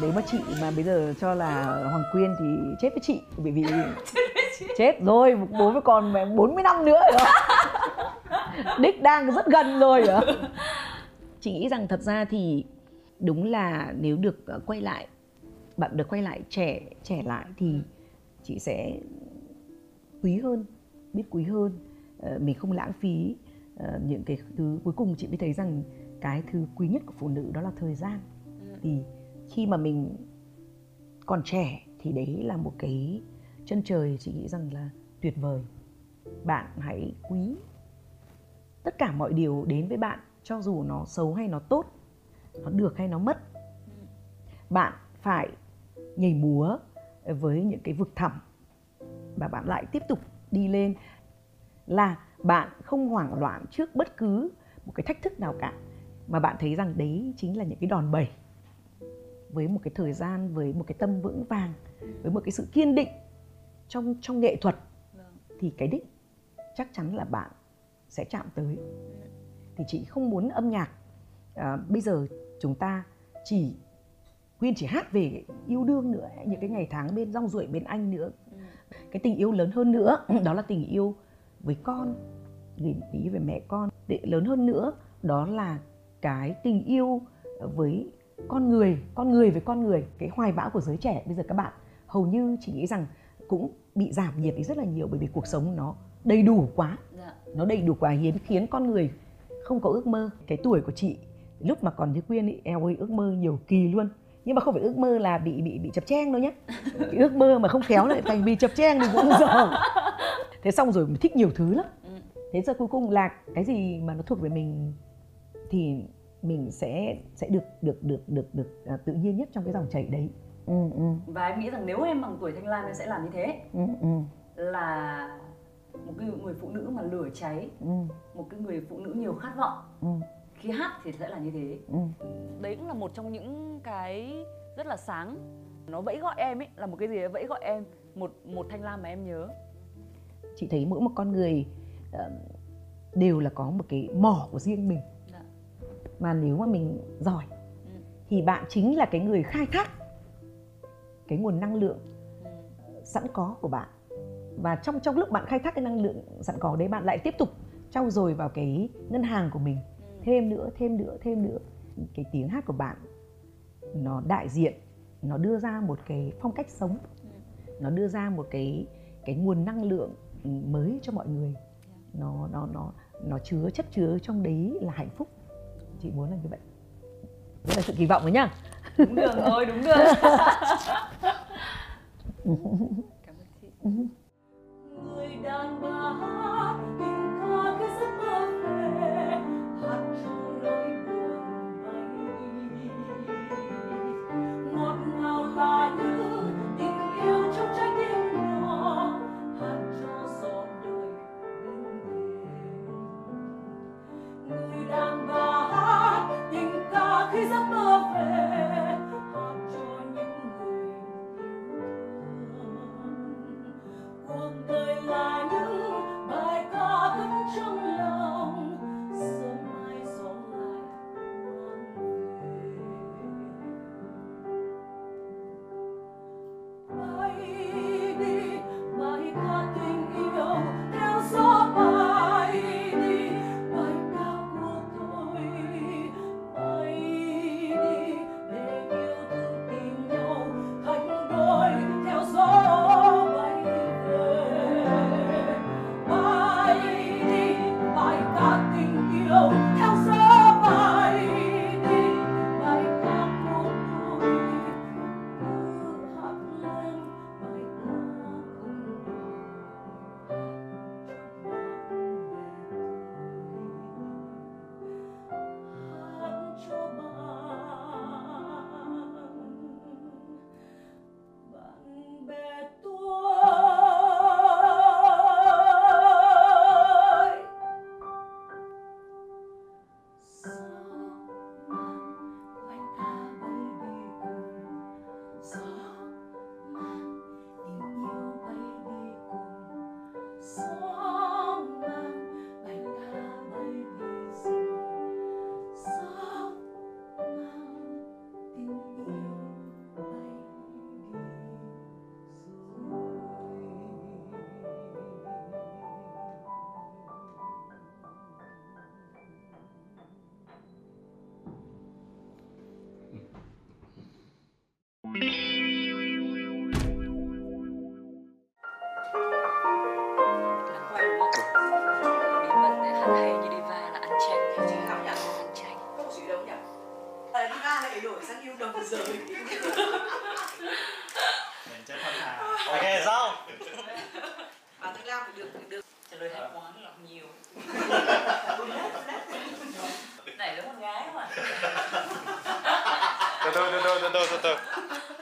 Nếu mà chị mà bây giờ cho là Hoàng Quyên thì chết với chị bởi vì chết rồi bố với con mẹ 40 năm nữa rồi. Đích đang rất gần rồi chị nghĩ rằng thật ra thì đúng là nếu được ờ, quay lại bạn được quay lại trẻ trẻ lại thì chị sẽ quý hơn biết quý hơn. Ờ, mình không lãng phí ờ, những cái thứ cuối cùng chị mới thấy rằng cái thứ quý nhất của phụ nữ đó là thời gian. Thì khi mà mình còn trẻ thì đấy là một cái chân trời chị nghĩ rằng là tuyệt vời. Bạn hãy quý tất cả mọi điều đến với bạn cho dù nó xấu hay nó tốt nó được hay nó mất. Bạn phải nhảy múa với những cái vực thẳm và bạn lại tiếp tục đi lên là bạn không hoảng loạn trước bất cứ một cái thách thức nào cả mà bạn thấy rằng đấy chính là những cái đòn bẩy với một cái thời gian với một cái tâm vững vàng với một cái sự kiên định trong trong nghệ thuật thì cái đích chắc chắn là bạn sẽ chạm tới. Thì chị không muốn âm nhạc à, bây giờ chúng ta chỉ Quyên chỉ hát về yêu đương nữa những cái ngày tháng bên rong ruổi bên anh nữa. Cái tình yêu lớn hơn nữa đó là tình yêu với con người ý về mẹ con. Để lớn hơn nữa đó là cái tình yêu với con người con người với con người. Cái hoài bão của giới trẻ bây giờ các bạn hầu như chỉ nghĩ rằng cũng bị giảm nhiệt đi rất là nhiều bởi vì cuộc sống nó đầy đủ quá. Dạ. nó đầy đủ quá hiến khiến con người không có ước mơ. Cái tuổi của chị lúc mà còn như quyên ý, eo ơi ước mơ nhiều kỳ luôn nhưng mà không phải ước mơ là bị bị bị chập cheng đâu nhé cái ước mơ mà không khéo lại thành vì chập cheng thì cũng dở thế xong rồi mình thích nhiều thứ lắm. Thế giờ cuối cùng là cái gì mà nó thuộc về mình thì mình sẽ sẽ được được được được được à, tự nhiên nhất trong cái dòng chảy đấy. Ừ, ừ, và em nghĩ rằng nếu em bằng tuổi thanh lan em sẽ làm như thế. Ừ, ừ, là một cái người phụ nữ mà lửa cháy ừ, một cái người phụ nữ nhiều khát vọng. Ừ, khi hát thì sẽ là như thế. Ừ. đấy cũng là một trong những cái rất là sáng. Nó vẫy gọi em ấy là một cái gì đấy vẫy gọi em. Một một thanh lam mà em nhớ. Chị thấy mỗi một con người ờ, đều là có một cái mỏ của riêng mình. Dạ. mà nếu mà mình giỏi thì bạn chính là cái người khai thác cái nguồn năng lượng sẵn có của bạn. Và trong trong lúc bạn khai thác cái năng lượng sẵn có đấy bạn lại tiếp tục trau dồi vào cái ngân hàng của mình thêm nữa thêm nữa thêm nữa. Cái tiếng hát của bạn nó đại diện nó đưa ra một cái phong cách sống. Nó đưa ra một cái cái nguồn năng lượng mới cho mọi người. Nó nó nó nó chứa chất chứa trong đấy là hạnh phúc. Chị muốn là như vậy. Đấy là sự kỳ vọng đấy nhá. Đúng đường rồi đúng đường. Cảm ơn chị. Người đàn